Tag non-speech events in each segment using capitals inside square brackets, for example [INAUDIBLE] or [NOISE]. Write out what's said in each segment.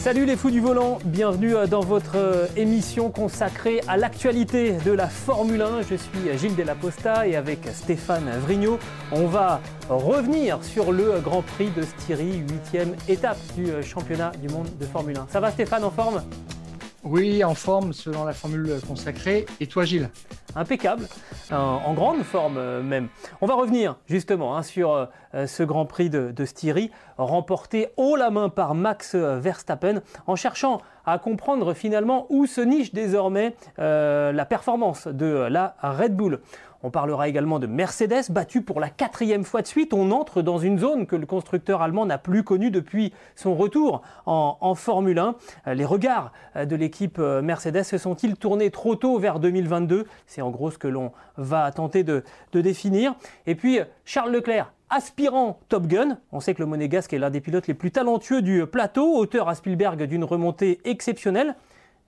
Salut les fous du volant, bienvenue euh, dans votre euh, émission consacrée à l'actualité de la Formule 1. Je suis Gilles Delaposta et avec Stéphane Vrignot, on va revenir sur le Grand Prix de Styrie, huitième étape du euh, championnat du monde de Formule 1. Ça va Stéphane en forme? Oui, en forme selon la formule consacrée. Et toi Gilles? Impeccable, en, grande forme euh, même. On va revenir justement hein, sur euh, ce Grand Prix de, Styrie, remporté haut la main par Max Verstappen, en cherchant à comprendre finalement où se niche désormais euh, la performance de la Red Bull. On parlera également de Mercedes, battu pour la quatrième fois de suite. On entre dans une zone que le constructeur allemand n'a plus connue depuis son retour en, Formule 1. Les regards de l'équipe Mercedes se sont-ils tournés trop tôt vers 2022 C'est en gros ce que l'on va tenter de, définir. Et puis Charles Leclerc, aspirant Top Gun. On sait que le monégasque est l'un des pilotes les plus talentueux du plateau, auteur à Spielberg d'une remontée exceptionnelle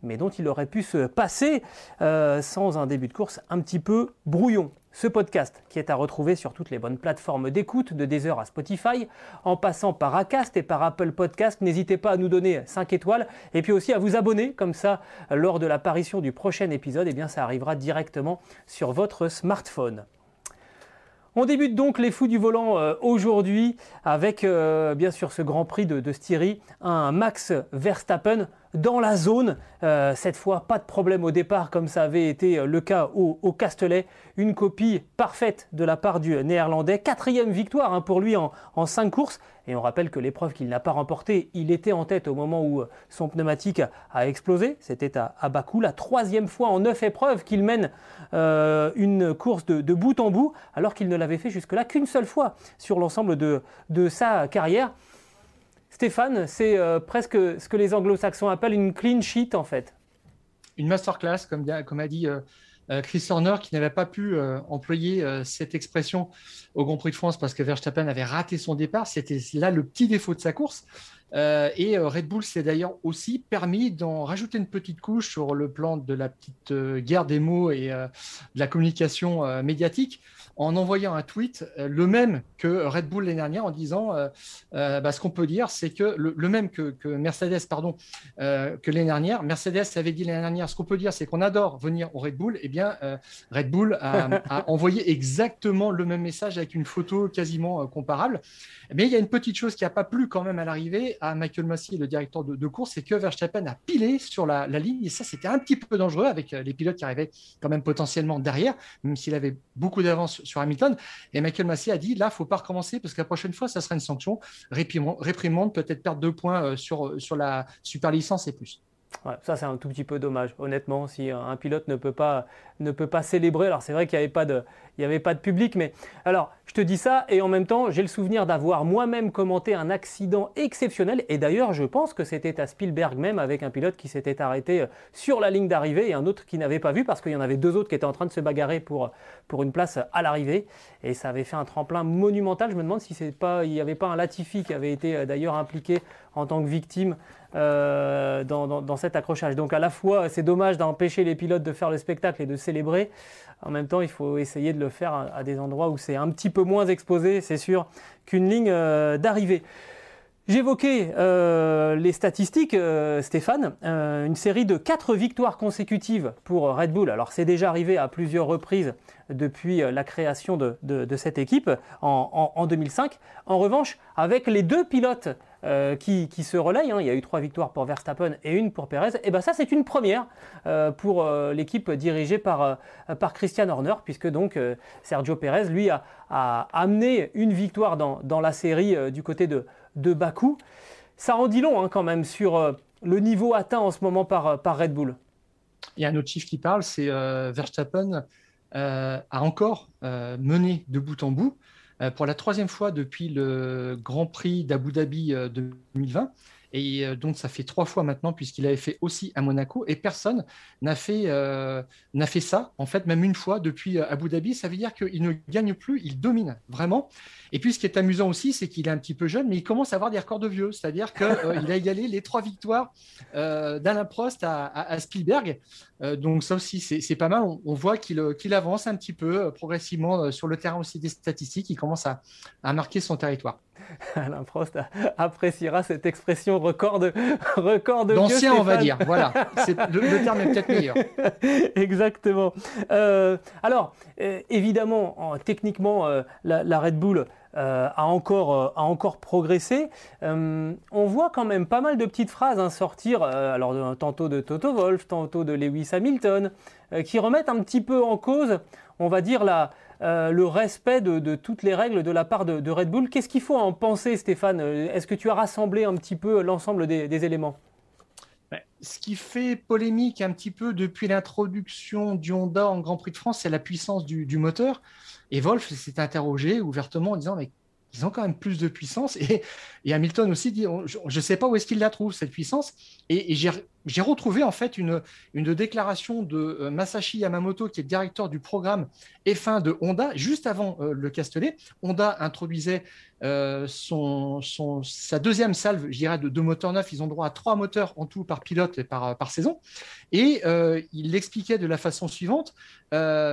mais dont il aurait pu se passer euh, sans un début de course un petit peu brouillon. Ce podcast, qui est à retrouver sur toutes les bonnes plateformes d'écoute, de Deezer à Spotify, en passant par Acast et par Apple Podcast, n'hésitez pas à nous donner 5 étoiles et puis aussi à vous abonner, comme ça, lors de l'apparition du prochain épisode, eh bien ça arrivera directement sur votre smartphone. On débute donc les fous du volant euh, aujourd'hui avec euh, bien sûr ce Grand Prix de, de Styrie, un Max Verstappen dans la zone. Euh, cette fois, pas de problème au départ comme ça avait été euh, le cas au, Castellet. Une copie parfaite de la part du néerlandais. Quatrième victoire hein, pour lui en, cinq courses. Et on rappelle que l'épreuve qu'il n'a pas remportée, il était en tête au moment où euh, son pneumatique a explosé. C'était à, Bakou. La troisième fois en neuf épreuves qu'il mène une course de, bout en bout, alors qu'il ne l'avait fait jusque-là qu'une seule fois sur l'ensemble de sa carrière. Stéphane, c'est euh, presque ce que les anglo-saxons appellent une clean sheet en fait. Une masterclass, comme, a dit euh, euh, Chris Horner, qui n'avait pas pu employer cette expression au Grand Prix de France parce que Verstappen avait raté son départ. C'était là le petit défaut de sa course. et Red Bull s'est d'ailleurs aussi permis d'en rajouter une petite couche sur le plan de la petite guerre des mots et de la communication médiatique en envoyant un tweet, euh, le même que Red Bull l'année dernière, en disant euh, euh, bah, ce qu'on peut dire, c'est que le, même que, Mercedes, pardon, que l'année dernière, Mercedes avait dit l'année dernière, ce qu'on peut dire, c'est qu'on adore venir au Red Bull. Eh bien, Red Bull a, [LAUGHS] envoyé exactement le même message avec une photo quasiment comparable. Mais il y a une petite chose qui n'a pas plu quand même à l'arrivée à Michael Massey, le directeur de, course, c'est que Verstappen a pilé sur la, la ligne. Et ça, c'était un petit peu dangereux avec les pilotes qui arrivaient quand même potentiellement derrière, même s'il avait beaucoup d'avance sur Hamilton. Et Michael Massey a dit là, faut pas recommencer parce que la prochaine fois, ça sera une sanction, réprimande, peut-être perdre deux points euh, sur, euh, sur la super licence et plus. ça, c'est un tout petit peu dommage. Honnêtement, si un pilote ne peut pas, ne peut pas célébrer, alors c'est vrai qu'il n'y avait, pas de, avait pas de public, mais alors je te dis ça et en même temps, j'ai le souvenir d'avoir moi-même commenté un accident exceptionnel. Et d'ailleurs, je pense que c'était à Spielberg même avec un pilote qui s'était arrêté euh, sur la ligne d'arrivée et un autre qui n'avait pas vu parce qu'il y en avait deux autres qui étaient en train de se bagarrer pour, une place à l'arrivée. Et ça avait fait un tremplin monumental. Je me demande si n'y avait pas un Latifi qui avait été euh, d'ailleurs impliqué en tant que victime euh, dans, cet accrochage. Donc à la fois, c'est dommage d'empêcher les pilotes de faire le spectacle et de célébrer. En même temps, il faut essayer de le faire à, des endroits où c'est un petit peu moins exposé, c'est sûr, qu'une ligne euh, d'arrivée. J'évoquais euh, les statistiques, euh, Stéphane. une série de quatre victoires consécutives pour Red Bull. Alors c'est déjà arrivé à plusieurs reprises depuis la création de, cette équipe en, 2005. En revanche, avec les deux pilotes euh, qui, se relayent. Hein. Il y a eu trois victoires pour Verstappen et une pour Perez. Et bien ça, c'est une première euh, pour euh, l'équipe dirigée par, par Christian Horner, puisque donc Sergio Perez, lui, a, amené une victoire dans, la série du côté de, de Bakou. Ça en dit long hein, quand même sur le niveau atteint en ce moment par, par Red Bull. Il y a un autre chiffre qui parle, c'est Verstappen a encore mené de bout en bout pour la troisième fois depuis le Grand Prix d'Abu Dhabi 2020. Et euh, donc, ça fait trois fois maintenant, puisqu'il avait fait aussi à Monaco. Et personne n'a fait, euh, fait ça, en fait, même une fois depuis euh, Abu Dhabi. Ça veut dire qu'il ne gagne plus, il domine vraiment. Et puis, ce qui est amusant aussi, c'est qu'il est un petit peu jeune, mais il commence à avoir des records de vieux. C'est-à-dire qu'il a égalé les trois victoires d'Alain Prost à, Spielberg. donc, ça aussi, c'est pas mal. On, voit qu'il avance un petit peu progressivement sur le terrain aussi des statistiques. Il commence à, à marquer son territoire. [LAUGHS] Alain Prost appréciera cette expression record de [LAUGHS] record de d'ancien, on va dire. Voilà, le, le, terme est peut-être meilleur. [LAUGHS] Exactement. Euh, alors, euh, évidemment, techniquement, euh, la, Red Bull a, encore, a encore progressé. on voit quand même pas mal de petites phrases hein, sortir, alors tantôt de Toto Wolff, tantôt de Lewis Hamilton, qui remettent un petit peu en cause, on va dire, la, le respect de, toutes les règles de la part de, Red Bull. Qu'est-ce qu'il faut en penser, Stéphane? Est-ce que tu as rassemblé un petit peu l'ensemble des, éléments? Ben, ce qui fait polémique un petit peu depuis l'introduction du Honda en Grand Prix de France, c'est la puissance du, moteur. Et Wolf s'est interrogé ouvertement en disant Mais ils ont quand même plus de puissance. Et, Hamilton aussi dit, je ne sais pas où est-ce qu'il la trouve, cette puissance. Et, j'ai retrouvé en fait une, déclaration de euh, Masashi Yamamoto, qui est directeur du programme F1 de Honda, juste avant euh, le Castellet. Honda introduisait euh, son, sa deuxième salve, je dirais, de deux moteurs neufs. Ils ont droit à trois moteurs en tout par pilote et par saison. Et il l'expliquait de la façon suivante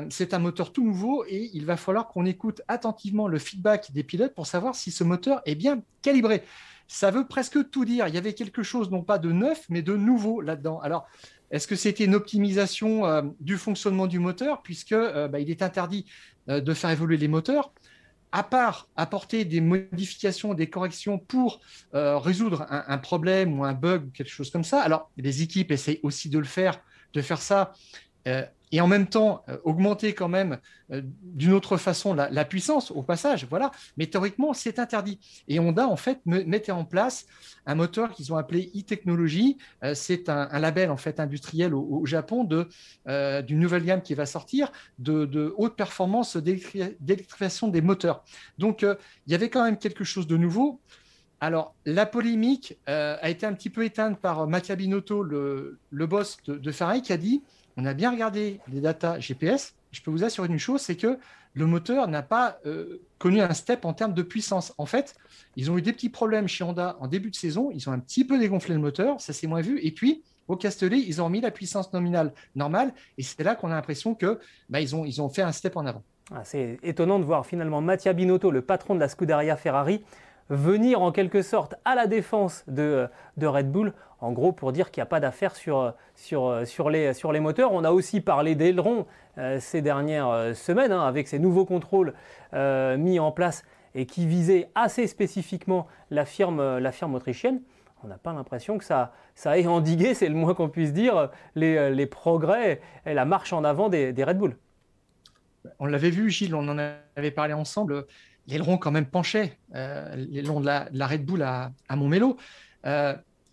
c'est un moteur tout nouveau et il va falloir qu'on écoute attentivement le feedback des pilotes pour savoir si ce moteur est bien calibré. Ça veut presque tout dire. Il y avait quelque chose, non pas de neuf, mais de nouveau là-dedans. Alors, est-ce que c'était une optimisation euh, du fonctionnement du moteur, puisque euh, bah, il est interdit euh, de faire évoluer les moteurs à part apporter des modifications, des corrections pour résoudre un, un, problème ou un bug ou quelque chose comme ça? Alors, les équipes essayent aussi de le faire, de faire ça et en même temps euh, augmenter quand même euh, d'une autre façon la, puissance au passage, voilà. Mais théoriquement, c'est interdit. Et Honda, en fait, mettait en place un moteur qu'ils ont appelé e-technologie. Euh, c'est un, label, en fait, industriel au, Japon de, d'une nouvelle gamme qui va sortir de, haute performance d'électrification des moteurs. Donc, il y avait quand même quelque chose de nouveau. Alors, la polémique a été un petit peu éteinte par Mattia Binotto, le, boss de, de Ferrari, qui a dit on a bien regardé les datas GPS. Je peux vous assurer une chose, c'est que le moteur n'a pas euh, connu un step en termes de puissance. En fait, ils ont eu des petits problèmes chez Honda en début de saison. Ils ont un petit peu dégonflé le moteur, ça s'est moins vu. Et puis, au Castellet, ils ont remis la puissance nominale normale. Et c'est là qu'on a l'impression que bah, ils, ont, fait un step en avant. Ah, c'est étonnant de voir finalement Mattia Binotto, le patron de la Scuderia Ferrari, venir en quelque sorte à la défense de, de Red Bull en gros pour dire qu'il n'y a pas d'affaire sur, sur, sur, les, sur les moteurs. On a aussi parlé d'ailerons euh, ces dernières euh, semaines hein, avec ces nouveaux contrôles euh, mis en place et qui visaient assez spécifiquement la firme, la firme autrichienne. On n'a pas l'impression que ça, ça ait endigué, c'est le moins qu'on puisse dire, les, les, progrès et la marche en avant des, Red Bull. On l'avait vu, Gilles, on en avait parlé ensemble. L'aileron quand même penchait, l'aileron de la, de la, Red Bull à, à Montmélo.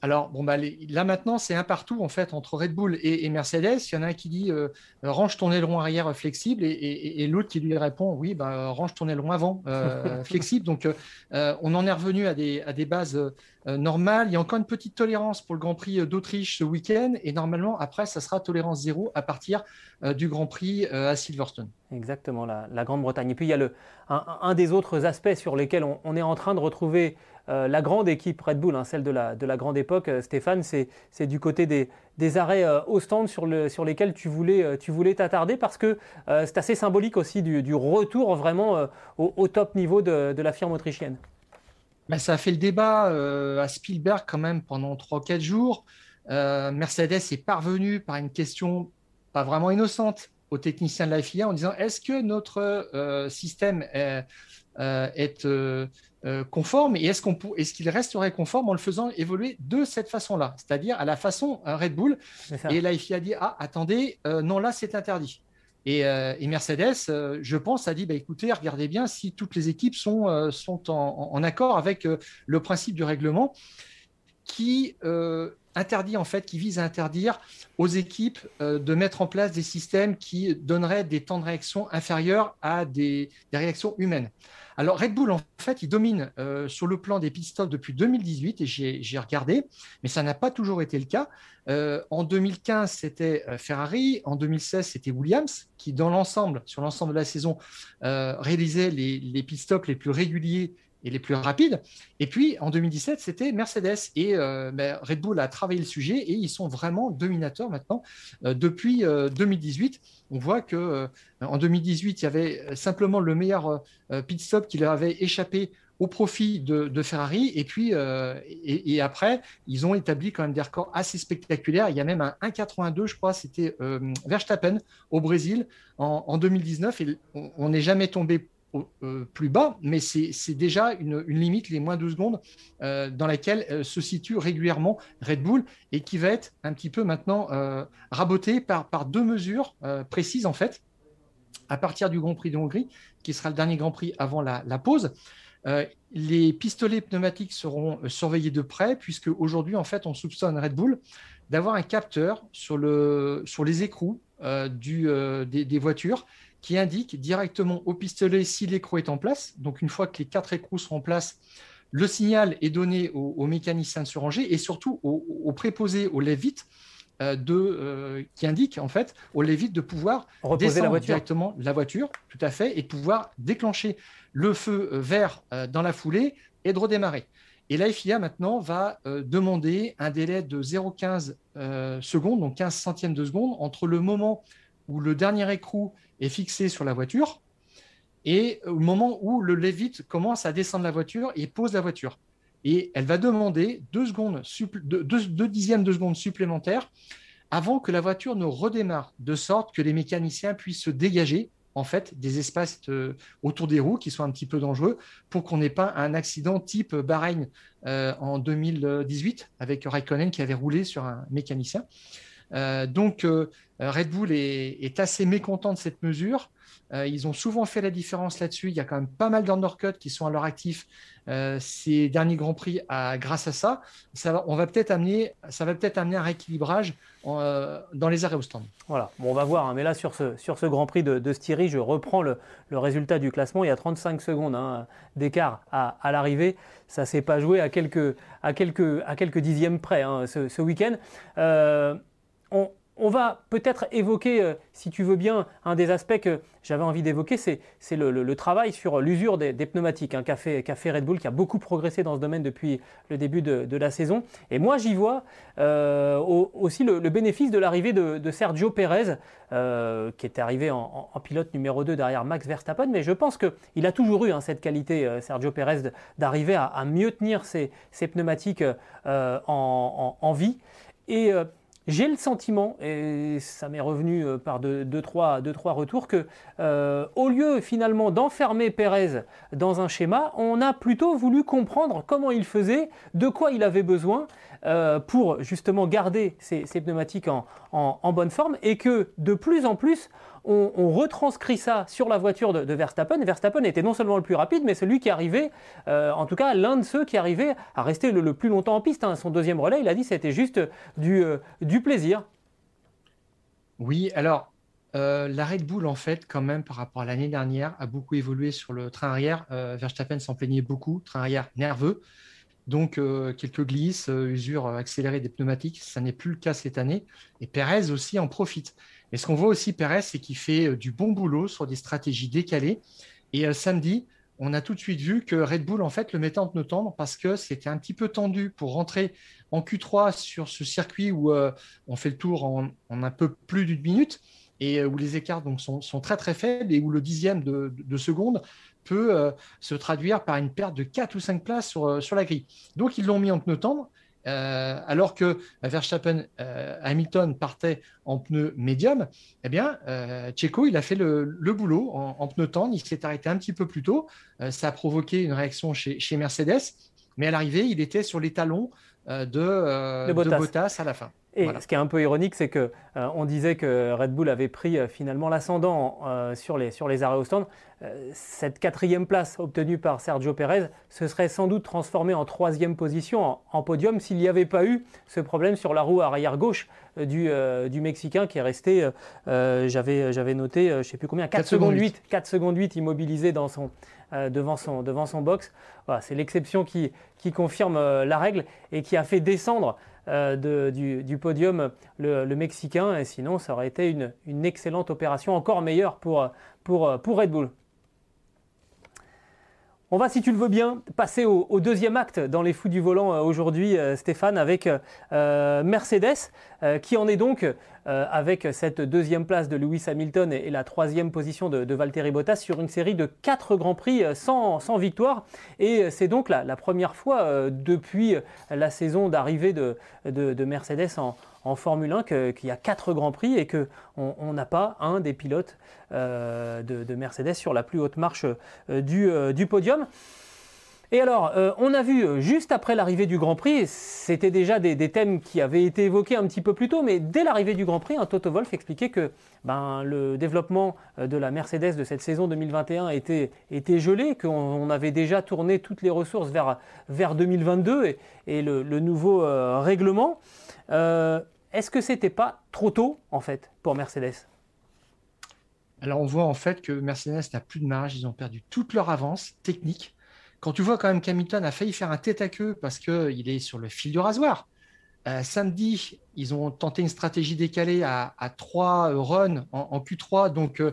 Alors, bon, bah, là maintenant, c'est un partout en fait entre Red Bull et, Mercedes. Il y en a un qui dit euh, range ton aileron arrière flexible et, l'autre qui lui répond oui, bah, range ton aileron avant euh, [LAUGHS] flexible. Donc, euh, on en est revenu à des, à des bases normales. Il y a encore une petite tolérance pour le Grand Prix d'Autriche ce week-end et normalement, après, ça sera tolérance zéro à partir du Grand Prix à Silverstone. Exactement, la, Grande-Bretagne. Et puis, il y a le, un, des autres aspects sur lesquels on est en train de retrouver euh, la grande équipe Red Bull, hein, celle de la, de la, grande époque, euh, Stéphane, c'est du côté des, arrêts euh, au stand sur, le, sur lesquels tu voulais tu voulais t'attarder parce que c'est assez symbolique aussi du, retour vraiment au, top niveau de, la firme autrichienne. Ben, ça a fait le débat à Spielberg quand même pendant 3-4 jours. Mercedes est parvenu par une question pas vraiment innocente aux techniciens de la FIA en disant est-ce que notre système est euh, conforme et est-ce qu'on est-ce qu'il resterait conforme en le faisant évoluer de cette façon-là, c'est-à-dire à la façon euh, Red Bull. Et la FIA a dit ah attendez euh, non là c'est interdit. Et, Mercedes, je pense, a dit bah, écoutez regardez bien si toutes les équipes sont sont en, accord avec le principe du règlement qui interdit en fait, qui vise à interdire aux équipes de mettre en place des systèmes qui donneraient des temps de réaction inférieurs à des réactions humaines. Alors Red Bull, en fait, il domine euh, sur le plan des pit stops depuis 2018 et j'ai regardé, mais ça n'a pas toujours été le cas. Euh, en 2015, c'était euh, Ferrari. En 2016, c'était Williams qui, dans l'ensemble, sur l'ensemble de la saison, réalisait les, les pit stops les plus réguliers et les plus rapides. Et puis en 2017, c'était Mercedes. Et ben, Red Bull a travaillé le sujet et ils sont vraiment dominateurs maintenant. depuis 2018, on voit que en 2018, il y avait simplement le meilleur pit stop qui leur avait échappé au profit de, Ferrari. Et puis, et, après, ils ont établi quand même des records assez spectaculaires. Il y a même un 1,82, je crois, c'était Verstappen au Brésil en, 2019. Et on n'est jamais tombé euh, plus bas, mais c'est déjà une, limite, les moins de secondes, euh, dans laquelle euh, se situe régulièrement Red Bull et qui va être un petit peu maintenant rabotée par, deux mesures précises en fait. À partir du Grand Prix de Hongrie, qui sera le dernier Grand Prix avant la, pause, les pistolets pneumatiques seront surveillés de près, puisque aujourd'hui, en fait, on soupçonne Red Bull d'avoir un capteur sur, le, sur les écrous des, voitures qui indique directement au pistolet si l'écrou est en place. Donc, une fois que les quatre écrous sont en place, le signal est donné au, mécanicien de se ranger et surtout au, préposé, au lève-vite, euh, euh, qui indique en fait au lève-vite de pouvoir Reposer descendre la voiture. directement la voiture, tout à fait, et de pouvoir déclencher le feu euh, vert dans la foulée et de redémarrer. Et la FIA maintenant va demander un délai de 0,15 secondes, donc 15 centièmes de seconde, entre le moment où le dernier écrou est fixé sur la voiture et au moment où le Lévite commence à descendre la voiture et pose la voiture. Et elle va demander deux, dixièmes de seconde supplémentaires avant que la voiture ne redémarre, de sorte que les mécaniciens puissent se dégager en fait des espaces autour des roues qui sont un petit peu dangereux pour qu'on n'ait pas un accident type Bahreïn euh, en 2018 avec Raikkonen qui avait roulé sur un mécanicien. Euh, donc, euh, Red Bull est, assez mécontent de cette mesure. Euh, ils ont souvent fait la différence là-dessus. Il y a quand même pas mal d'undercuts qui sont à leur actif ces derniers Grands Prix grâce à ça. Ça va, on va peut-être amener, ça va peut-être amener un rééquilibrage dans les arrêts au stand. Voilà, bon, on va voir. Hein. mais là, sur ce, sur ce Grand Prix de, Styrie, je reprends le, résultat du classement. Il y a 35 secondes hein, d'écart à, l'arrivée. Ça ne s'est pas joué à quelques, à quelques, à quelques dixièmes près hein, ce week-end on, va peut-être évoquer, euh, si tu veux bien, un des aspects que j'avais envie d'évoquer, c'est le, travail sur l'usure des, pneumatiques, un café, café Red Bull qui a beaucoup progressé dans ce domaine depuis le début de, la saison. Et moi, j'y vois euh, aussi le, bénéfice de l'arrivée de, Sergio Pérez, euh, qui est arrivé en, pilote numéro 2 derrière Max Verstappen. Mais je pense qu'il a toujours eu hein, cette qualité, Sergio Pérez, d'arriver à, mieux tenir ses, pneumatiques en, vie. Et j'ai le sentiment, et ça m'est revenu euh, par deux, trois, trois, retours, que euh, au lieu finalement d'enfermer Pérez dans un schéma, on a plutôt voulu comprendre comment il faisait, de quoi il avait besoin euh, pour justement garder ses, pneumatiques en, bonne forme, et que de plus en plus, on, retranscrit ça sur la voiture de, Verstappen. Verstappen était non seulement le plus rapide, mais celui qui arrivait, euh, en tout cas l'un de ceux qui arrivait à rester le, plus longtemps en piste. Hein. Son deuxième relais, il a dit c'était juste du, euh, du plaisir. Oui, alors euh, la Red Bull, en fait, quand même, par rapport à l'année dernière, a beaucoup évolué sur le train arrière. Verstappen s'en plaignait beaucoup, train arrière nerveux. Donc, quelques glisses, usure accélérée des pneumatiques, ça n'est plus le cas cette année. Et Perez aussi en profite. Et ce qu'on voit aussi, Perez, c'est qu'il fait euh, du bon boulot sur des stratégies décalées. Et euh, samedi, on a tout de suite vu que Red Bull, en fait, le mettait en pneu tendre parce que c'était un petit peu tendu pour rentrer en Q3 sur ce circuit où euh, on fait le tour en, un peu plus d'une minute et où les écarts donc, sont, très très faibles et où le dixième de, seconde peut se traduire par une perte de 4 ou 5 places sur, sur la grille. Donc ils l'ont mis en pneu tendre euh, alors que Verstappen, euh, Hamilton partait en pneu médium, eh bien, euh, Checo, il a fait le, boulot en, pneu tendre. Il s'est arrêté un petit peu plus tôt. ça a provoqué une réaction chez, Mercedes, mais à l'arrivée, il était sur les talons de, Bottas. à la fin. Et ce qui est un peu ironique, c'est que on disait que Red Bull avait pris finalement l'ascendant sur, les, sur les arrêts au stand. cette quatrième place obtenue par Sergio Pérez se serait sans doute transformée en troisième position en, podium s'il n'y avait pas eu ce problème sur la roue arrière gauche du, du Mexicain qui est resté, j'avais noté, je ne sais plus combien, 4, secondes 8, 4 secondes 8 immobilisé dans son, devant, son, devant son box. Voilà, C'est l'exception qui, qui, confirme la règle et qui a fait descendre euh, du, podium le, Mexicain. Et sinon, ça aurait été une, excellente opération, encore meilleure pour, pour, pour Red Bull. On va, si tu le veux bien, passer au, deuxième acte dans les fous du volant euh, aujourd'hui, euh, Stéphane, avec Mercedes, qui en est donc euh, avec cette deuxième place de Lewis Hamilton et, la troisième position de, Valtteri Bottas sur une série de quatre grands prix euh, sans, victoire. Et c'est donc la, première fois euh, depuis la saison d'arrivée de, Mercedes en, Formule 1 qu'il y a quatre grands prix et qu'on n'a pas un des pilotes de, Mercedes sur la plus haute marche du podium. Et alors, euh, on a vu euh, juste après l'arrivée du Grand Prix, c'était déjà des, thèmes qui avaient été évoqués un petit peu plus tôt, mais dès l'arrivée du Grand Prix, un Toto Wolff expliquait que ben, le développement euh, de la Mercedes de cette saison 2021 était, gelé, qu'on avait déjà tourné toutes les ressources vers, vers 2022 et, le, nouveau règlement. Est-ce que c'était pas trop tôt, en fait, pour Mercedes? Alors on voit en fait que Mercedes n'a plus de marge, ils ont perdu toute leur avance technique quand tu vois quand même qu'Hamilton a failli faire un tête à queue parce qu'il est sur le fil du rasoir. Euh, samedi, ils ont tenté une stratégie décalée à, trois runs en, Q3, donc euh,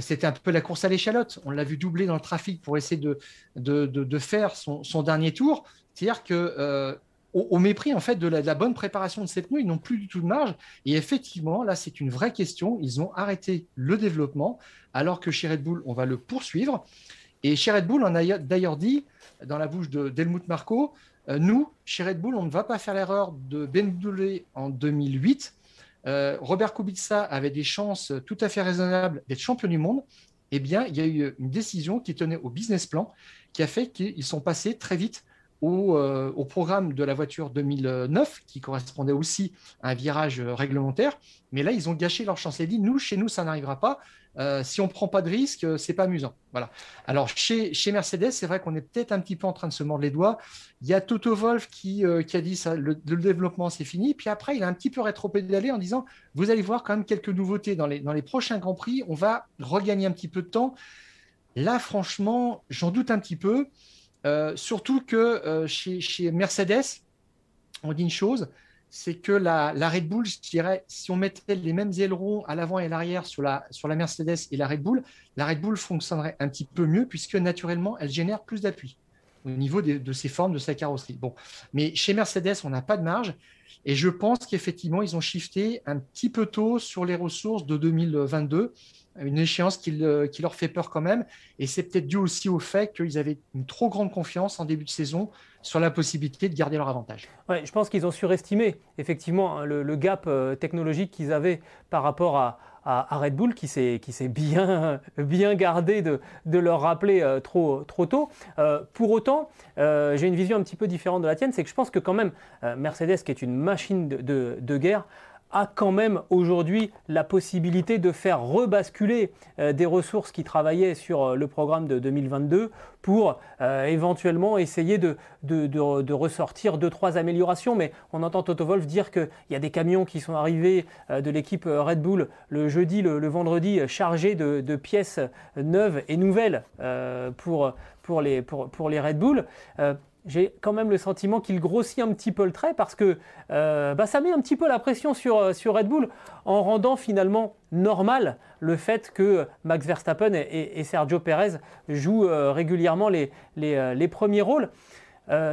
c'était un peu la course à l'échalote. On l'a vu doubler dans le trafic pour essayer de, de, faire son, dernier tour. C'est-à-dire que euh, au, mépris en fait de la, bonne préparation de cette pneus, ils n'ont plus du tout de marge. Et effectivement, là, c'est une vraie question. Ils ont arrêté le développement, alors que chez Red Bull, on va le poursuivre. Et chez Red Bull, on a d'ailleurs dit, dans la bouche de Delmut Marco, euh, nous, chez Red Bull, on ne va pas faire l'erreur de BMW en 2008. Euh, Robert Kubica avait des chances tout à fait raisonnables d'être champion du monde. Eh bien, il y a eu une décision qui tenait au business plan qui a fait qu'ils sont passés très vite au, euh, au, programme de la voiture 2009, qui correspondait aussi à un virage réglementaire. Mais là, ils ont gâché leur chance. Ils dit, nous, chez nous, ça n'arrivera pas. Euh, si on ne prend pas de risque, euh, c'est pas amusant. Voilà. Alors chez, chez Mercedes, c'est vrai qu'on est peut-être un petit peu en train de se mordre les doigts. Il y a Toto Wolf qui, qui a dit ça, le, développement c'est fini. Puis après, il a un petit peu rétro-pédalé en disant vous allez voir quand même quelques nouveautés dans les, dans les prochains grands prix. On va regagner un petit peu de temps. Là, franchement, j'en doute un petit peu. Euh, surtout que euh, chez, chez, Mercedes, on dit une chose, c'est que la, Red Bull, je dirais, si on mettait les mêmes ailerons à l'avant et à l'arrière sur la, sur la Mercedes et la Red Bull, la Red Bull fonctionnerait un petit peu mieux puisque naturellement, elle génère plus d'appui au niveau de ses formes, de sa carrosserie. Bon, mais chez Mercedes, on n'a pas de marge. Et je pense qu'effectivement, ils ont shifté un petit peu tôt sur les ressources de 2022 une échéance euh, qui, leur fait peur quand même. Et c'est peut-être dû aussi au fait qu'ils avaient une trop grande confiance en début de saison sur la possibilité de garder leur avantage. Ouais, je pense qu'ils ont surestimé effectivement hein, le, gap euh, technologique qu'ils avaient par rapport à, Red Bull qui s'est bien, [LAUGHS] bien gardé de, leur rappeler euh, trop, trop tôt. pour autant, j'ai une vision un petit peu différente de la tienne, c'est que je pense que quand même Mercedes, qui est une machine de guerre, a quand même aujourd'hui la possibilité de faire rebasculer euh, des ressources qui travaillaient sur euh, le programme de 2022 pour euh, éventuellement essayer de, de, ressortir deux, trois améliorations. Mais on entend Toto Wolf dire qu'il y a des camions qui sont arrivés de l'équipe Red Bull le jeudi, le, vendredi, chargés de, pièces neuves et nouvelles pour, pour, les, pour, pour les Red Bull j'ai quand même le sentiment qu'il grossit un petit peu le trait parce que euh, bah, ça met un petit peu la pression sur, euh, sur, Red Bull en rendant finalement normal le fait que Max Verstappen et, Sergio Perez jouent euh, régulièrement les, premiers rôles.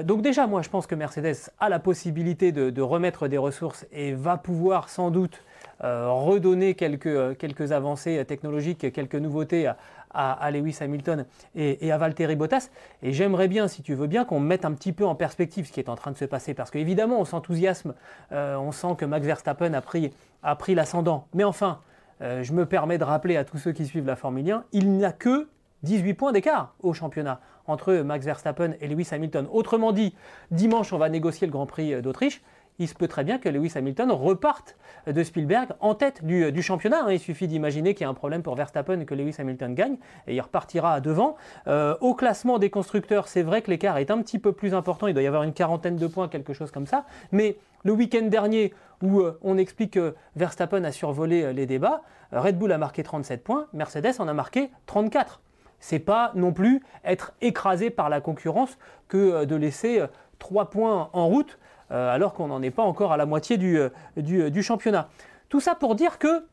donc déjà, moi je pense que Mercedes a la possibilité de, de remettre des ressources et va pouvoir sans doute redonner quelques, quelques avancées technologiques, quelques nouveautés à, à, Lewis Hamilton et, à Valtteri Bottas. Et j'aimerais bien, si tu veux bien, qu'on mette un petit peu en perspective ce qui est en train de se passer. Parce qu'évidemment, on s'enthousiasme, euh, on sent que Max Verstappen a pris, l'ascendant. Mais enfin, euh, je me permets de rappeler à tous ceux qui suivent la Formule 1, il n'y a que 18 points d'écart au championnat entre Max Verstappen et Lewis Hamilton. Autrement dit, dimanche, on va négocier le Grand Prix d'Autriche. Il se peut très bien que Lewis Hamilton reparte de Spielberg en tête du, championnat. Hein. Il suffit d'imaginer qu'il y a un problème pour Verstappen et que Lewis Hamilton gagne, et il repartira devant. Euh, au classement des constructeurs, c'est vrai que l'écart est un petit peu plus important, il doit y avoir une quarantaine de points, quelque chose comme ça, mais le week-end dernier, où euh, on explique que Verstappen a survolé euh, les débats, Red Bull a marqué 37 points, Mercedes en a marqué 34. C'est pas non plus être écrasé par la concurrence que de laisser 3 points en route euh, alors qu'on n'en est pas encore à la moitié du, euh, euh, du, championnat. Tout ça pour dire que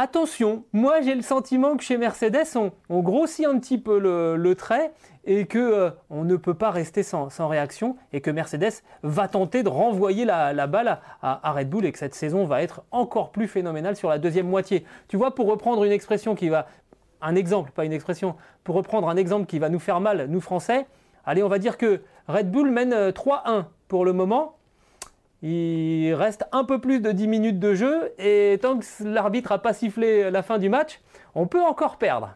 Attention, moi j'ai le sentiment que chez Mercedes, on, grossit un petit peu le, trait et que on ne peut pas rester sans, réaction et que Mercedes va tenter de renvoyer la, balle à, Red Bull et que cette saison va être encore plus phénoménale sur la deuxième moitié. Tu vois, pour reprendre une expression qui va, un exemple, pas une expression, pour reprendre un exemple qui va nous faire mal, nous Français, allez, on va dire que Red Bull mène 3-1 pour le moment il reste un peu plus de 10 minutes de jeu et tant que l'arbitre n'a pas sifflé la fin du match, on peut encore perdre.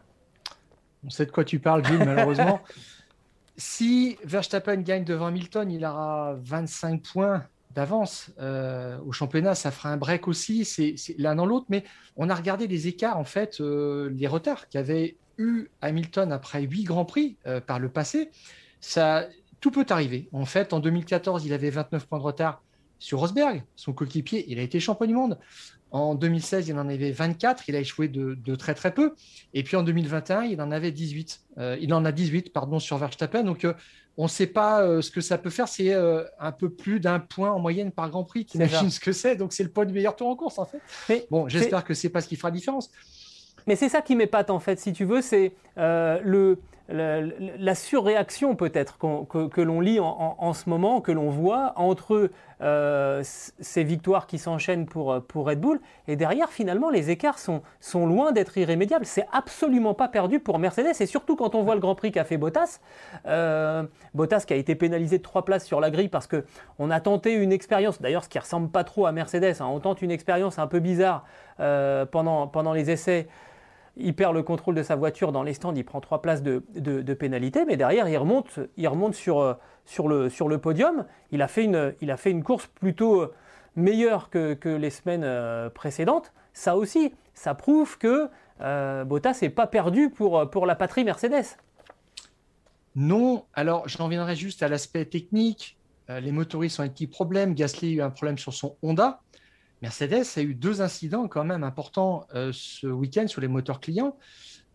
On sait de quoi tu parles, Gilles, malheureusement. [LAUGHS] si Verstappen gagne devant Hamilton, il aura 25 points d'avance euh, au championnat. Ça fera un break aussi, c'est l'un dans l'autre. Mais on a regardé les écarts, en fait, euh, les retards qu'avait eu Hamilton après 8 Grands Prix euh, par le passé. Ça, tout peut arriver. En fait, en 2014, il avait 29 points de retard sur Rosberg, son coéquipier, il a été champion du monde. En 2016, il en avait 24, il a échoué de, très très peu. Et puis en 2021, il en avait 18. Euh, il en a 18, pardon, sur Verstappen. Donc euh, on ne sait pas euh, ce que ça peut faire. C'est un peu plus d'un point en moyenne par Grand Prix. T'imagines ce que c'est Donc c'est le point du meilleur tour en course en fait. bon, j'espère que c'est pas ce qui fera la différence. Mais c'est ça qui m'épate en fait, si tu veux, c'est le la, surréaction peut-être que, l'on lit en, ce moment, que l'on voit entre euh, ces victoires qui s'enchaînent pour, pour Red Bull, et derrière finalement les écarts sont, loin d'être irrémédiables. C'est absolument pas perdu pour Mercedes, et surtout quand on voit le Grand Prix qu'a fait Bottas, euh, Bottas qui a été pénalisé de trois places sur la grille parce qu'on a tenté une expérience, d'ailleurs ce qui ressemble pas trop à Mercedes, hein, on tente une expérience un peu bizarre euh, pendant, pendant les essais il perd le contrôle de sa voiture dans les stands, il prend trois places de, pénalité, mais derrière il remonte, euh, sur, le, podium. Il a, fait une, course plutôt euh, meilleure que, les semaines euh, précédentes. Ça aussi, ça prouve que Bottas n'est pas perdu pour, pour la patrie Mercedes. Non, alors j'en viendrai juste à l'aspect technique. les motoristes ont un petit problème. Gasly a eu un problème sur son Honda. Mercedes a eu deux incidents quand même importants euh, ce week-end sur les moteurs clients.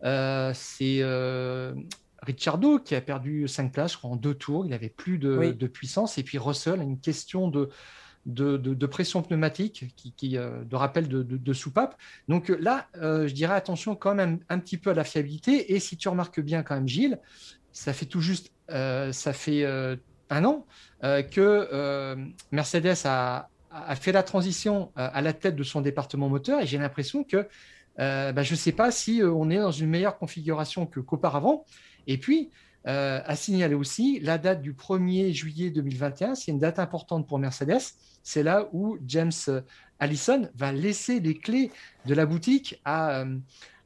Euh, c'est euh, Ricciardo qui a perdu 5 places en deux tours. Il n'avait plus de, puissance. Et puis Russell a une question de, de, pression pneumatique, qui, de rappel de, soupape. Donc là, je dirais attention quand même un petit peu à la fiabilité. Et si tu remarques bien quand même, Gilles, ça fait tout juste, ça fait un an que Mercedes a, a fait la transition euh, à la tête de son département moteur et j'ai l'impression que euh, bah, je ne sais pas si euh, on est dans une meilleure configuration qu'auparavant. Et puis, à signaler aussi la date du 1er juillet 2021, c'est une date importante pour Mercedes. C'est là où James Allison va laisser les clés de la boutique à,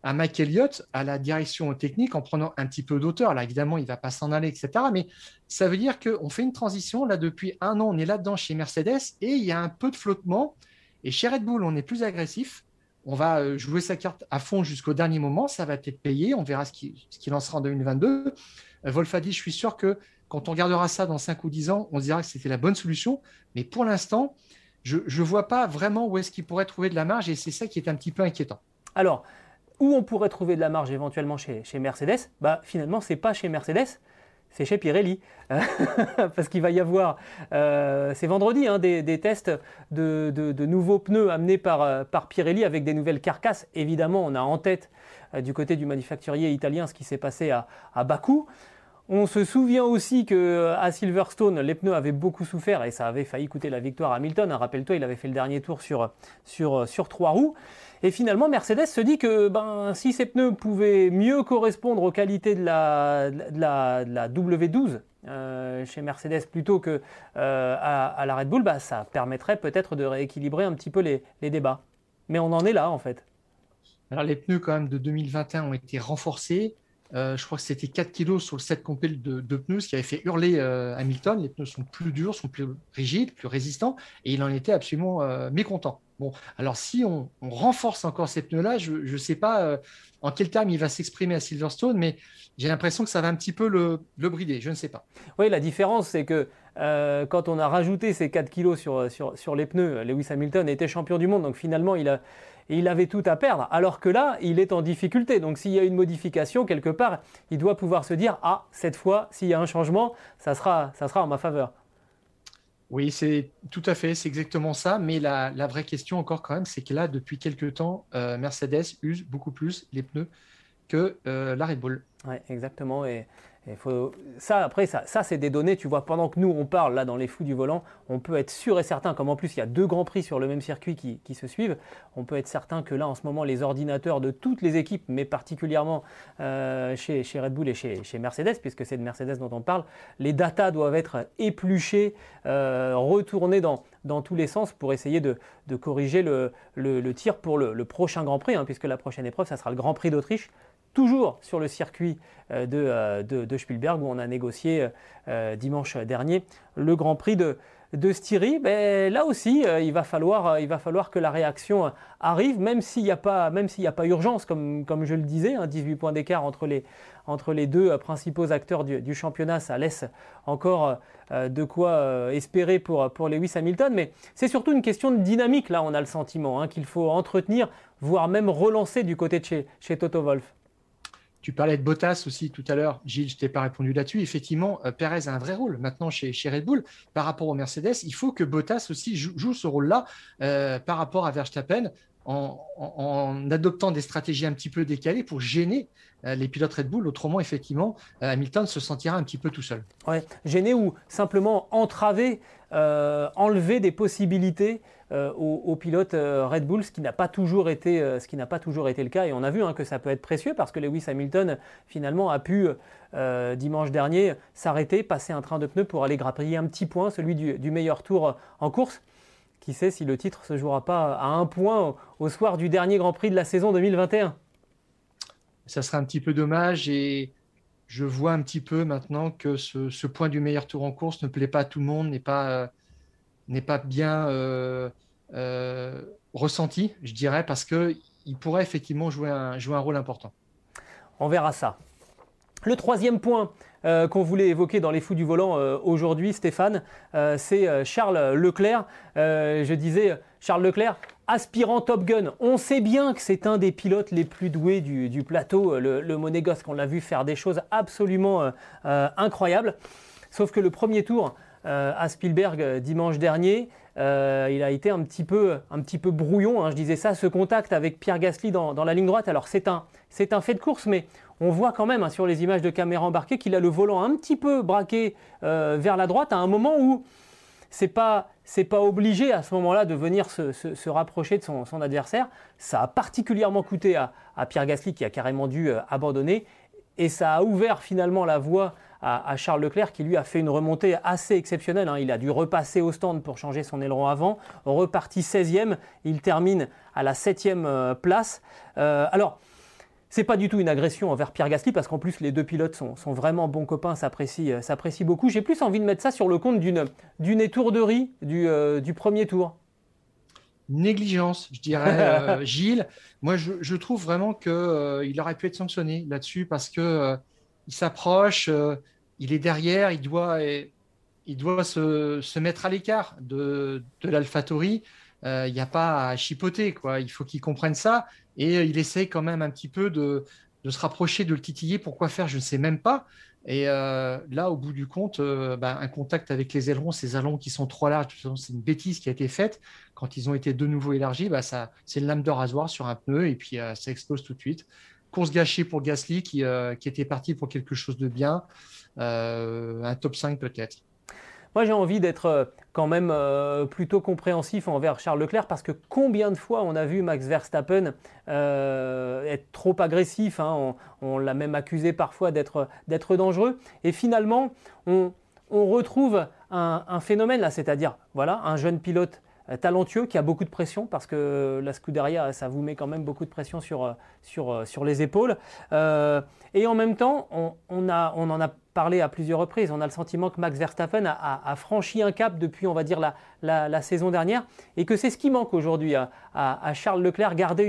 à Mike Elliott, à la direction technique, en prenant un petit peu d'auteur. Là, évidemment, il ne va pas s'en aller, etc. Mais ça veut dire qu'on fait une transition. Là, depuis un an, on est là-dedans chez Mercedes et il y a un peu de flottement. Et chez Red Bull, on est plus agressif. On va euh, jouer sa carte à fond jusqu'au dernier moment. Ça va être payé. On verra ce qu'il qui lancera en 2022. Euh, Wolf a dit, je suis sûr que quand on regardera ça dans 5 ou 10 ans, on se dira que c'était la bonne solution. Mais pour l'instant, je ne vois pas vraiment où est-ce qu'il pourrait trouver de la marge et c'est ça qui est un petit peu inquiétant. Alors, où on pourrait trouver de la marge éventuellement chez, Mercedes, bah, finalement, ce n'est pas chez Mercedes, c'est chez Pirelli. [LAUGHS] Parce qu'il va y avoir, euh, c'est vendredi, hein, des, tests de, nouveaux pneus amenés par, euh, par, Pirelli avec des nouvelles carcasses. Évidemment, on a en tête euh, du côté du manufacturier italien ce qui s'est passé à, à Bakou. On se souvient aussi que à Silverstone, les pneus avaient beaucoup souffert et ça avait failli coûter la victoire à Hamilton. Rappelle-toi, il avait fait le dernier tour sur, sur, sur trois roues. Et finalement, Mercedes se dit que ben, si ces pneus pouvaient mieux correspondre aux qualités de la, la, W12 euh, chez Mercedes plutôt que euh, à, la Red Bull, bah, ça permettrait peut-être de rééquilibrer un petit peu les, débats. Mais on en est là en fait. Alors les pneus quand même de 2021 ont été renforcés. Je crois que c'était 4 kg sur le set de, pneus, ce qui avait fait hurler Hamilton. Les pneus sont plus durs, sont plus rigides, plus résistants, et il en était absolument mécontent. Bon, alors si on, renforce encore ces pneus-là, je ne sais pas en quel terme il va s'exprimer à Silverstone, mais j'ai l'impression que ça va un petit peu le, brider, je ne sais pas. Oui, la différence, c'est que euh, quand on a rajouté ces 4 kilos sur, sur, les pneus, Lewis Hamilton était champion du monde, donc finalement, il, a, il avait tout à perdre, alors que là, il est en difficulté. Donc s'il y a une modification, quelque part, il doit pouvoir se dire, ah, cette fois, s'il y a un changement, ça sera, ça sera en ma faveur. Oui, c'est tout à fait, c'est exactement ça. Mais la, vraie question encore quand même, c'est que là, depuis quelques temps, euh, Mercedes use beaucoup plus les pneus que euh, la Red Bull. Oui, exactement. Et Ça, après, ça, c'est des données, tu vois, pendant que nous, on parle là dans les fous du volant, on peut être sûr et certain, comme en plus il y a deux grands prix sur le même circuit qui, se suivent, on peut être certain que là, en ce moment, les ordinateurs de toutes les équipes, mais particulièrement euh, chez, Red Bull et chez, Mercedes, puisque c'est de Mercedes dont on parle, les datas doivent être épluchées, euh, retournées dans, tous les sens pour essayer de, corriger le, le, tir pour le, prochain Grand Prix, hein, puisque la prochaine épreuve, ça sera le Grand Prix d'Autriche toujours sur le circuit euh, euh, de, Spielberg où on a négocié euh, dimanche dernier le Grand Prix de, Styrie. Là aussi, il, va falloir, que la réaction arrive, même s'il n'y a, pas, a pas urgence, comme, je le disais, 18 hein, points d'écart entre les, deux principaux acteurs du, championnat, ça laisse encore de quoi espérer pour, pour Lewis Hamilton. Mais c'est surtout une question de dynamique, là, on a le sentiment, hein, qu'il faut entretenir, voire même relancer du côté de chez, chez Toto Wolff. Tu parlais de Bottas aussi tout à l'heure. Gilles, je t'ai pas répondu là-dessus. Effectivement, euh, Perez a un vrai rôle maintenant chez, chez, Red Bull par rapport au Mercedes. Il faut que Bottas aussi joue, ce rôle-là euh, par rapport à Verstappen en, adoptant des stratégies un petit peu décalées pour gêner euh, les pilotes Red Bull. Autrement, effectivement, Hamilton se sentira un petit peu tout seul. Ouais, gêner ou simplement entraver, enlever des possibilités euh, aux, pilotes euh, Red Bull, ce qui n'a pas toujours été, euh, ce qui n'a pas toujours été le cas. Et on a vu hein, que ça peut être précieux parce que Lewis Hamilton finalement a pu dimanche dernier s'arrêter, passer un train de pneus pour aller grappiller un petit point, celui du, meilleur tour en course. Qui sait si le titre se jouera pas à un point au soir du dernier Grand Prix de la saison 2021 Ça sera un petit peu dommage et je vois un petit peu maintenant que ce, point du meilleur tour en course ne plaît pas à tout le monde, n'est pas, n'est pas bien euh, ressenti, je dirais, parce qu'il pourrait effectivement jouer un, jouer un rôle important. On verra ça. Le troisième point euh, qu'on voulait évoquer dans les fous du volant euh, aujourd'hui, Stéphane, c'est Charles Leclerc. je disais, Charles Leclerc, aspirant Top Gun. On sait bien que c'est un des pilotes les plus doués du, plateau, le, le Monégasque. On l'a vu faire des choses absolument incroyables. Sauf que le premier tour à Spielberg dimanche dernier, euh, il a été un petit peu, brouillon, hein, je disais ça, ce contact avec Pierre Gasly dans, la ligne droite. Alors c'est un fait de course, mais on voit quand même hein, sur les images de caméra embarquées qu'il a le volant un petit peu braqué euh, vers la droite à un moment où c'est pas c'est pas obligé à ce moment-là de venir se, rapprocher de son, adversaire. Ça a particulièrement coûté à, Pierre Gasly qui a carrément dû euh, abandonner et ça a ouvert finalement la voie à, Charles Leclerc qui lui a fait une remontée assez exceptionnelle. Hein. Il a dû repasser au stand pour changer son aileron avant, reparti 16e, il termine à la 7e euh, place. Alors, c'est pas du tout une agression envers Pierre Gasly parce qu'en plus les deux pilotes sont, vraiment bons copains, s'apprécient euh, beaucoup. J'ai plus envie de mettre ça sur le compte d'une étourderie du, du premier tour négligence, je dirais, [LAUGHS] Gilles. Moi, je, trouve vraiment qu'il aurait pu être sanctionné là-dessus parce que il s'approche, il est derrière, il doit, il doit se, mettre à l'écart de, de. Euh, il n'y a pas à chipoter, quoi. Il faut qu'il comprenne ça. Et il essaie quand même un petit peu de, se rapprocher, de le titiller. Pourquoi faire? Je ne sais même pas. Et euh, là, au bout du compte, euh, bah, un contact avec les ailerons, ces ailerons qui sont trop larges, c'est une bêtise qui a été faite. Quand ils ont été de nouveau élargis, bah, ça, c'est une lame de rasoir sur un pneu et puis ça explose tout de suite. Course gâchée pour Gasly qui, qui était parti pour quelque chose de bien. Euh, un top 5 peut-être. Moi, j'ai envie d'être euh, quand même euh, plutôt compréhensif envers Charles Leclerc parce que combien de fois on a vu Max Verstappen être trop agressif, hein, on, l'a même accusé parfois d'être dangereux, et finalement, on, retrouve un, phénomène là, c'est-à-dire voilà, un jeune pilote talentueux, qui a beaucoup de pression, parce que la Scuderia, ça vous met quand même beaucoup de pression sur, les épaules. et en même temps, on, on en a parlé à plusieurs reprises. On a le sentiment que Max Verstappen a, franchi un cap depuis, on va dire, la, saison dernière, et que c'est ce qui manque aujourd'hui à, Charles Leclerc, garder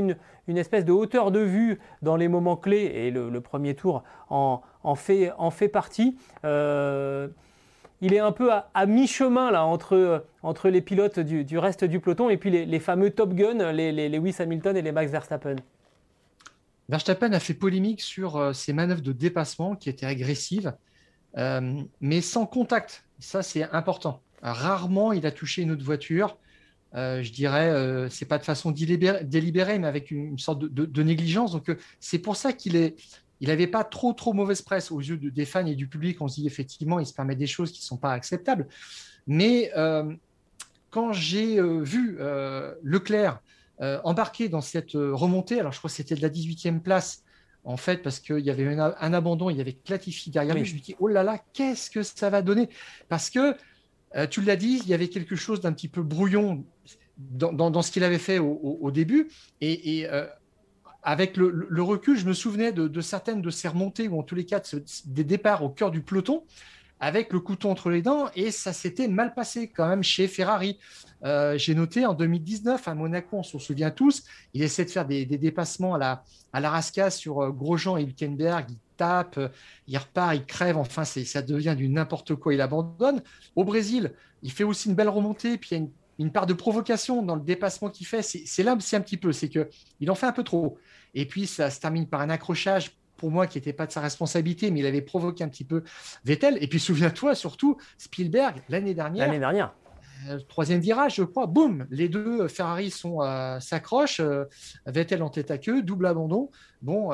une, espèce de hauteur de vue dans les moments clés, et le, premier tour en, fait, en fait partie. Euh, il est un peu à, mi-chemin là entre, entre les pilotes du, reste du peloton et puis les, fameux Top Gun, les, les, Lewis Hamilton et les Max Verstappen. Verstappen a fait polémique sur euh, ses manœuvres de dépassement qui étaient agressives. Euh, mais sans contact. Ça, c'est important. Rarement, il a touché une autre voiture. Euh, je dirais, euh, c'est pas de façon délibérée, mais avec une, sorte de, négligence. Donc, euh, c'est pour ça qu'il est, il n'avait pas trop, trop mauvaise presse aux yeux des fans et du public. On se dit effectivement, il se permet des choses qui ne sont pas acceptables. Mais quand j'ai vu Leclerc embarquer dans cette remontée, alors je crois que c'était de la 18e place, en fait, parce qu'il y avait un, abandon, il y avait Clatifi derrière lui. Je me dis, oh là là, qu'est-ce que ça va donner? Parce que, euh, tu l'as dit, il y avait quelque chose d'un petit peu brouillon dans, ce qu'il avait fait au, début. Et, euh, avec le, recul, je me souvenais de, certaines de ces remontées, ou en tous les cas, des départs au cœur du peloton, avec le couteau entre les dents, et ça s'était mal passé quand même chez Ferrari. Euh, j'ai noté en 2019 à Monaco, on s'en souvient tous, il essaie de faire des, dépassements à la, à sur euh, Grosjean et Hülkenberg. Il tape, euh, il repart, il crève. Enfin, ça devient du n'importe quoi. Il abandonne. Au Brésil, il fait aussi une belle remontée. Puis il y a une, part de provocation dans le dépassement qu'il fait. C'est là aussi un petit peu, c'est qu'il en fait un peu trop. Et puis ça se termine par un accrochage pour moi qui n'était pas de sa responsabilité, mais il avait provoqué un petit peu Vettel. Et puis souviens-toi surtout Spielberg l'année dernière. L'année dernière. Euh, troisième virage, je crois, boum, les deux euh, Ferrari sont euh, s'accrochent, Vettel en tête à queue, double abandon. Bon,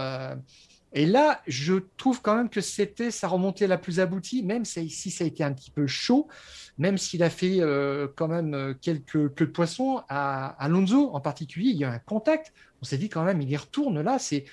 et là, je trouve quand même que c'était sa remontée la plus aboutie, même si ça a été un petit peu chaud, même s'il a fait quand même quelques queues de poisson à Alonso en particulier, il y a un contact. On s'est dit quand même, il y retourne là, c'est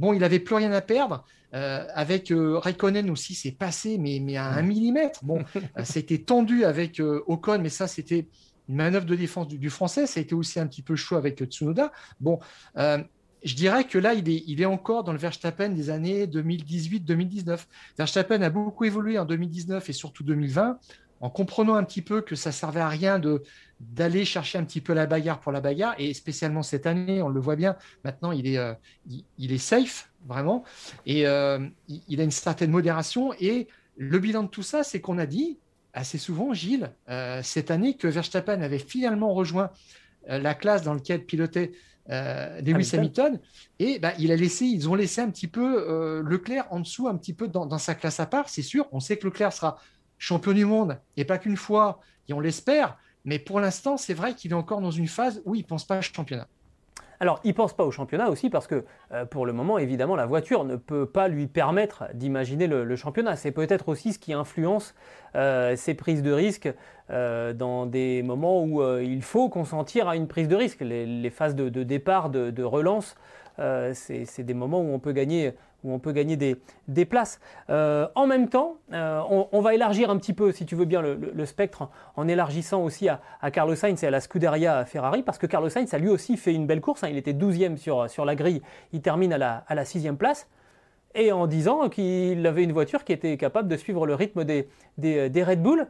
bon, il avait plus rien à perdre. Euh, avec euh, Raikkonen aussi, c'est passé, mais, mais à un millimètre. Bon, [LAUGHS] euh, c'était tendu avec Ocon, mais ça, c'était une manœuvre de défense du, français. Ça a été aussi un petit peu chaud avec Tsunoda. Bon, je dirais que là, il est, il est encore dans le Verstappen des années 2018-2019. Verstappen a beaucoup évolué en 2019 et surtout 2020 en comprenant un petit peu que ça servait à rien de d'aller chercher un petit peu la bagarre pour la bagarre et spécialement cette année on le voit bien maintenant il est euh, il, est safe vraiment et euh, il, a une certaine modération et le bilan de tout ça c'est qu'on a dit assez souvent Gilles euh, cette année que Verstappen avait finalement rejoint la classe dans laquelle pilotait Lewis Hamilton, et bah, il a laissé, ils ont laissé un petit peu Leclerc en dessous, un petit peu dans, dans sa classe à part, c'est sûr. On sait que Leclerc sera champion du monde, et pas qu'une fois, et on l'espère, mais pour l'instant, c'est vrai qu'il est encore dans une phase où il ne pense pas au championnat. Alors, il ne pense pas au championnat aussi parce que euh, pour le moment, évidemment, la voiture ne peut pas lui permettre d'imaginer le, championnat. C'est peut-être aussi ce qui influence euh, ses prises de risque euh, dans des moments où il faut consentir à une prise de risque. Les, phases de, départ, de relance, c'est des moments où on peut gagner où on peut gagner des, places. Euh, en même temps, euh, on, va élargir un petit peu, si tu veux bien, le, spectre en élargissant aussi à, Carlos Sainz et à la Scuderia Ferrari, parce que Carlos Sainz a lui aussi fait une belle course. Hein. il était 12e sur, la grille, il termine à la, à 6e place. Et en disant qu'il avait une voiture qui était capable de suivre le rythme des, Red Bull.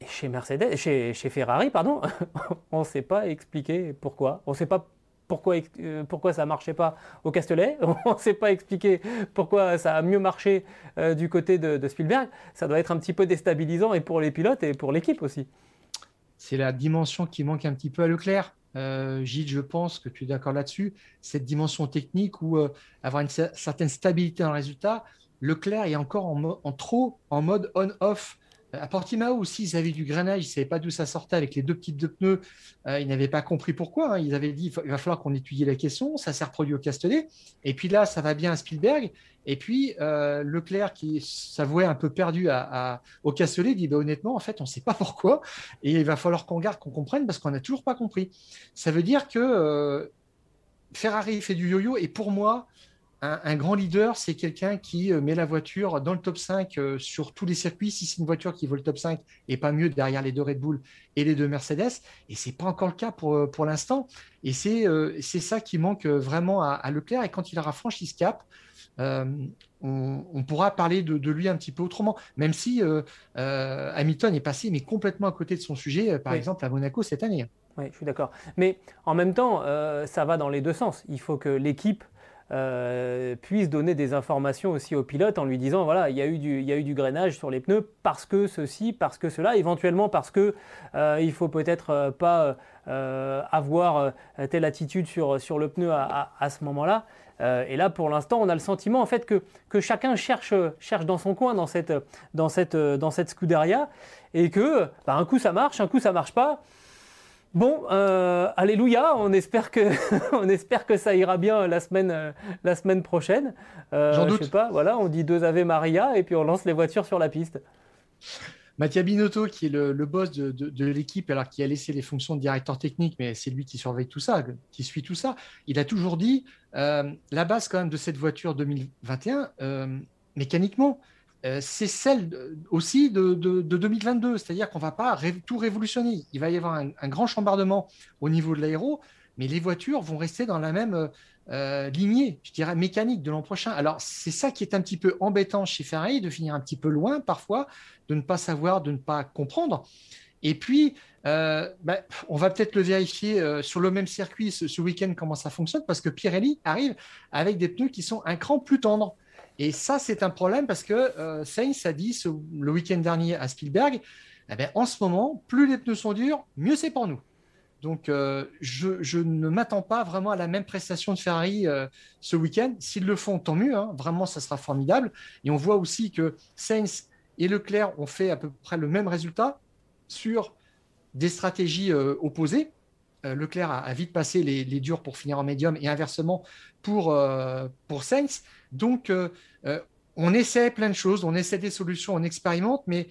Et chez Mercedes, chez, Ferrari, pardon, [LAUGHS] on ne sait pas expliquer pourquoi. On sait pas pourquoi, euh, pourquoi ça marchait pas au Castellet. [LAUGHS] On ne sait pas expliquer pourquoi ça a mieux marché euh, du côté de, Spielberg. Ça doit être un petit peu déstabilisant et pour les pilotes et pour l'équipe aussi. C'est la dimension qui manque un petit peu à Leclerc. Euh, Gilles, je pense que tu es d'accord là-dessus. Cette dimension technique ou avoir une certaine stabilité dans le résultat. Leclerc est encore en, en trop en mode on-off. À Portimao aussi, ils avaient du grainage, ils ne savaient pas d'où ça sortait avec les deux types de pneus. Euh, ils n'avaient pas compris pourquoi. Hein. Ils avaient dit il va falloir qu'on étudie la question. Ça s'est reproduit au Castellet. Et puis là, ça va bien à Spielberg. Et puis euh, Leclerc, qui s'avouait un peu perdu au Castellet, dit bah, honnêtement, en fait, on ne sait pas pourquoi. Et il va falloir qu'on garde, qu'on comprenne parce qu'on n'a toujours pas compris. Ça veut dire que euh, Ferrari fait du yo-yo. Et pour moi, un, grand leader, c'est quelqu'un qui met la voiture dans le top 5 sur tous les circuits. Si c'est une voiture qui vaut le top 5 et pas mieux derrière les deux Red Bull et les deux Mercedes. Et c'est pas encore le cas pour, pour l'instant. Et c'est c'est ça qui manque vraiment à, à, Leclerc. Et quand il aura franchi ce cap, on, pourra parler de, lui un petit peu autrement, même si euh, euh, Hamilton est passé mais complètement à côté de son sujet, euh, par exemple à Monaco cette année. Oui, je suis d'accord. Mais en même temps, ça va dans les deux sens. Il faut que l'équipe puisse donner des informations aussi au pilote en lui disant voilà, il y, a eu du, il y eu du grainage sur les pneus parce que ceci, parce que cela, éventuellement parce que il faut peut-être pas avoir telle attitude sur, le pneu à, à ce moment-là. Euh, et là, pour l'instant, on a le sentiment en fait que, chacun cherche, cherche dans son coin, dans cette, dans cette, dans cette Scuderia, et que bah, un coup ça marche, un coup ça marche pas. Bon, euh, alléluia, on espère, que, [LAUGHS] on espère que ça ira bien la semaine, la semaine prochaine. Euh, J'en doute. Je sais pas, voilà, on dit deux Ave Maria et puis on lance les voitures sur la piste. Mattia Binotto, qui est le, boss de, l'équipe, alors qui a laissé les fonctions de directeur technique, mais c'est lui qui surveille tout ça, qui suit tout ça, il a toujours dit euh, la base quand même de cette voiture 2021, euh, mécaniquement, euh, c'est celle aussi de, 2022. C'est-à-dire qu'on ne va pas tout révolutionner. Il va y avoir un, grand chambardement au niveau de l'aéro, mais les voitures vont rester dans la même euh, lignée, je dirais, mécanique de l'an prochain. Alors, c'est ça qui est un petit peu embêtant chez Ferrari, de finir un petit peu loin parfois, de ne pas savoir, de ne pas comprendre. Et puis, euh, bah, on va peut-être le vérifier euh, sur le même circuit ce, week-end comment ça fonctionne, parce que Pirelli arrive avec des pneus qui sont un cran plus tendres. Et ça, c'est un problème parce que Sainz a dit le week-end dernier à Spielberg, eh ben, en ce moment, plus les pneus sont durs, mieux c'est pour nous. Donc, euh, je, ne m'attends pas vraiment à la même prestation de Ferrari euh, ce week-end. S'ils le font, tant mieux. Hein. Vraiment, ça sera formidable. Et on voit aussi que Sainz et Leclerc ont fait à peu près le même résultat sur des stratégies euh, opposées. Leclerc a, vite passé les, durs pour finir en médium et inversement pour, pour Sainz. Donc, on essaie plein de choses, on essaie des solutions, on expérimente, mais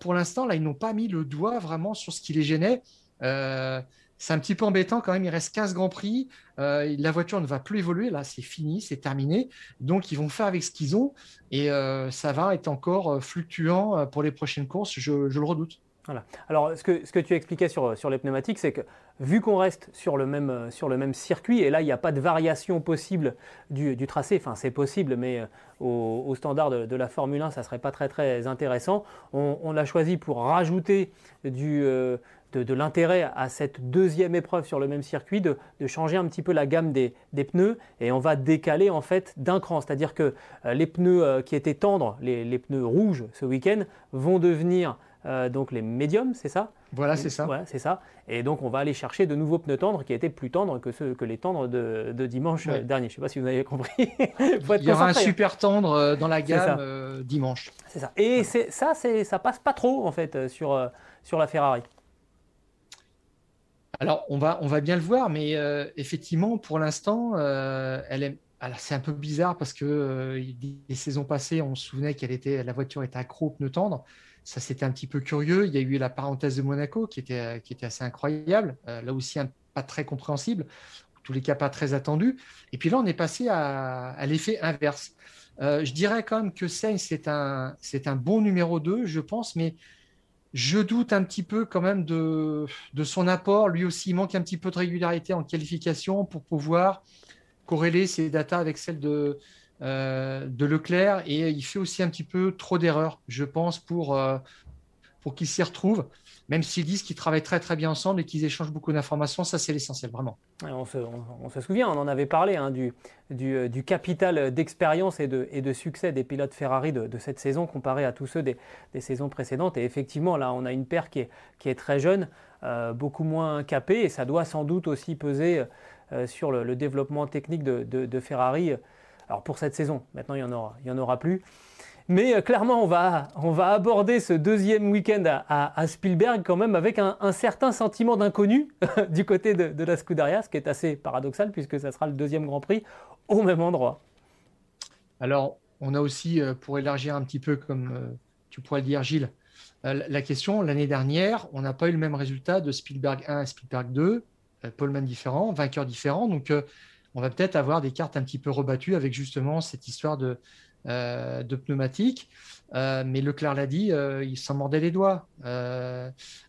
pour l'instant, là, ils n'ont pas mis le doigt vraiment sur ce qui les gênait. Euh, c'est un petit peu embêtant quand même. Il reste 15 grands prix. Euh, la voiture ne va plus évoluer. Là, c'est fini, c'est terminé. Donc, ils vont faire avec ce qu'ils ont. Et euh, ça va être encore fluctuant pour les prochaines courses. Je, le redoute. Voilà. Alors, ce que, ce que tu expliquais sur, sur les pneumatiques, c'est que vu qu'on reste sur le, même, sur le même circuit, et là, il n'y a pas de variation possible du, tracé, enfin, c'est possible, mais au, standard de, la Formule 1, ça ne serait pas très, très intéressant. On, on a choisi pour rajouter du, de, l'intérêt à cette deuxième épreuve sur le même circuit de, changer un petit peu la gamme des, pneus et on va décaler en fait d'un cran. C'est-à-dire que euh, les pneus euh, qui étaient tendres, les, pneus rouges ce week-end, vont devenir euh, donc les médiums, c'est ça Voilà, c'est ça. c'est ça. Et donc on va aller chercher de nouveaux pneus tendres qui étaient plus tendres que, ceux, que les tendres de, dimanche dernier. Je ne sais pas si vous avez compris. [LAUGHS] Il y aura un super tendre dans la gamme dimanche. C'est ça. Et ça, ça passe pas trop en fait sur, sur la Ferrari. Alors, on va, on va bien le voir, mais euh, effectivement, pour l'instant, euh, elle est. C'est un peu bizarre parce que euh, les saisons passées, on se souvenait qu'elle était, la voiture était accro aux pneus tendres. Ça, c'était un petit peu curieux. Il y a eu la parenthèse de Monaco qui était, assez incroyable. là aussi, pas très compréhensible. En tous les cas, pas très attendu. Et puis là, on est passé à, l'effet inverse. je dirais quand même que Sainz, c'est un, bon numéro 2, je pense, mais je doute un petit peu quand même de, son apport. Lui aussi, il manque un petit peu de régularité en qualification pour pouvoir corréler ses datas avec celles de, euh, de Leclerc. Et il fait aussi un petit peu trop d'erreurs, je pense, pour, euh, pour qu'il s'y retrouve même s'ils disent qu'ils travaillent très très bien ensemble et qu'ils échangent beaucoup d'informations, ça c'est l'essentiel vraiment. On se, souvient, on en avait parlé hein, du, du, capital d'expérience et de, et de, succès des pilotes Ferrari de, cette saison comparé à tous ceux des, saisons précédentes. Et effectivement, là, on a une paire qui est, qui est très jeune, euh, beaucoup moins capée, et ça doit sans doute aussi peser euh, sur le, développement technique de, Ferrari. Alors pour cette saison, maintenant il n'y en, aura, il y en aura plus. Mais euh, clairement, on va, on va aborder ce deuxième week-end à, Spielberg quand même avec un, certain sentiment d'inconnu [LAUGHS] du côté de, la Scuderia, ce qui est assez paradoxal puisque ça sera le deuxième Grand Prix au même endroit. Alors, on a aussi, euh, pour élargir un petit peu, comme euh, tu pourrais le dire, Gilles, la question, l'année dernière, on n'a pas eu le même résultat de Spielberg 1 et Spielberg 2, poleman différent, vainqueur différent. Donc, on va peut-être avoir des cartes un petit peu rebattues avec justement cette histoire de, de pneumatique. mais Leclerc l'a dit, il s'en mordait les doigts.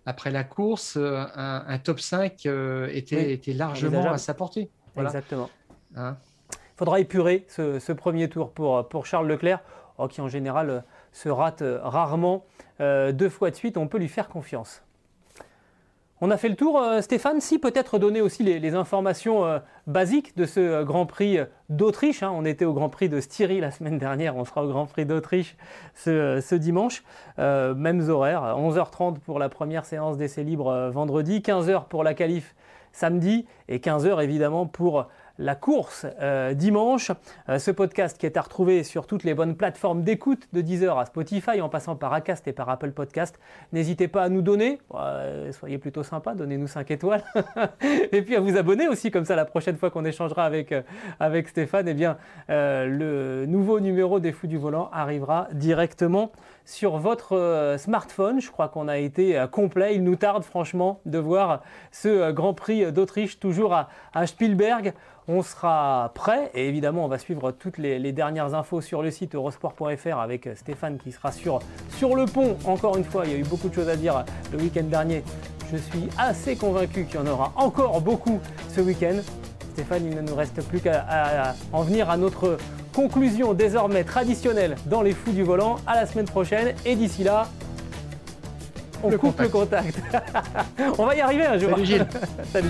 après la course, un, top 5 était, était largement à sa portée. Exactement. Hein il faudra épurer ce, premier tour pour, pour Charles Leclerc, oh, qui en général se rate rarement deux fois de suite. On peut lui faire confiance. On a fait le tour, euh, Stéphane. Si peut-être donner aussi les, informations euh, basiques de ce euh, Grand Prix d'Autriche. Hein. On était au Grand Prix de Styrie la semaine dernière, on sera au Grand Prix d'Autriche ce, dimanche. mêmes horaires, 11h30 pour la première séance d'essai libre vendredi, 15h pour la qualif samedi et 15h évidemment pour la course euh, dimanche. Euh, ce podcast qui est à retrouver sur toutes les bonnes plateformes d'écoute de Deezer à Spotify en passant par Acast et par Apple Podcast. N'hésitez pas à nous donner, euh, soyez plutôt sympa, donnez-nous 5 étoiles. [LAUGHS] et puis à vous abonner aussi, comme ça la prochaine fois qu'on échangera avec, avec Stéphane, eh bien, le nouveau numéro des Fous du Volant arrivera directement sur votre smartphone. Je crois qu'on a été complet. Il nous tarde franchement de voir ce Grand Prix d'Autriche toujours à Spielberg. On sera prêt et évidemment on va suivre toutes les, dernières infos sur le site eurosport.fr avec Stéphane qui sera sur, sur le pont. Encore une fois, il y a eu beaucoup de choses à dire le week-end dernier. Je suis assez convaincu qu'il y en aura encore beaucoup ce week-end. Stéphane, il ne nous reste plus qu'à en venir à notre conclusion désormais traditionnelle dans les fous du volant. À la semaine prochaine et d'ici là, on coupe le contact. [LAUGHS] on va y arriver un jour. Salut Gilles. [LAUGHS] Salut.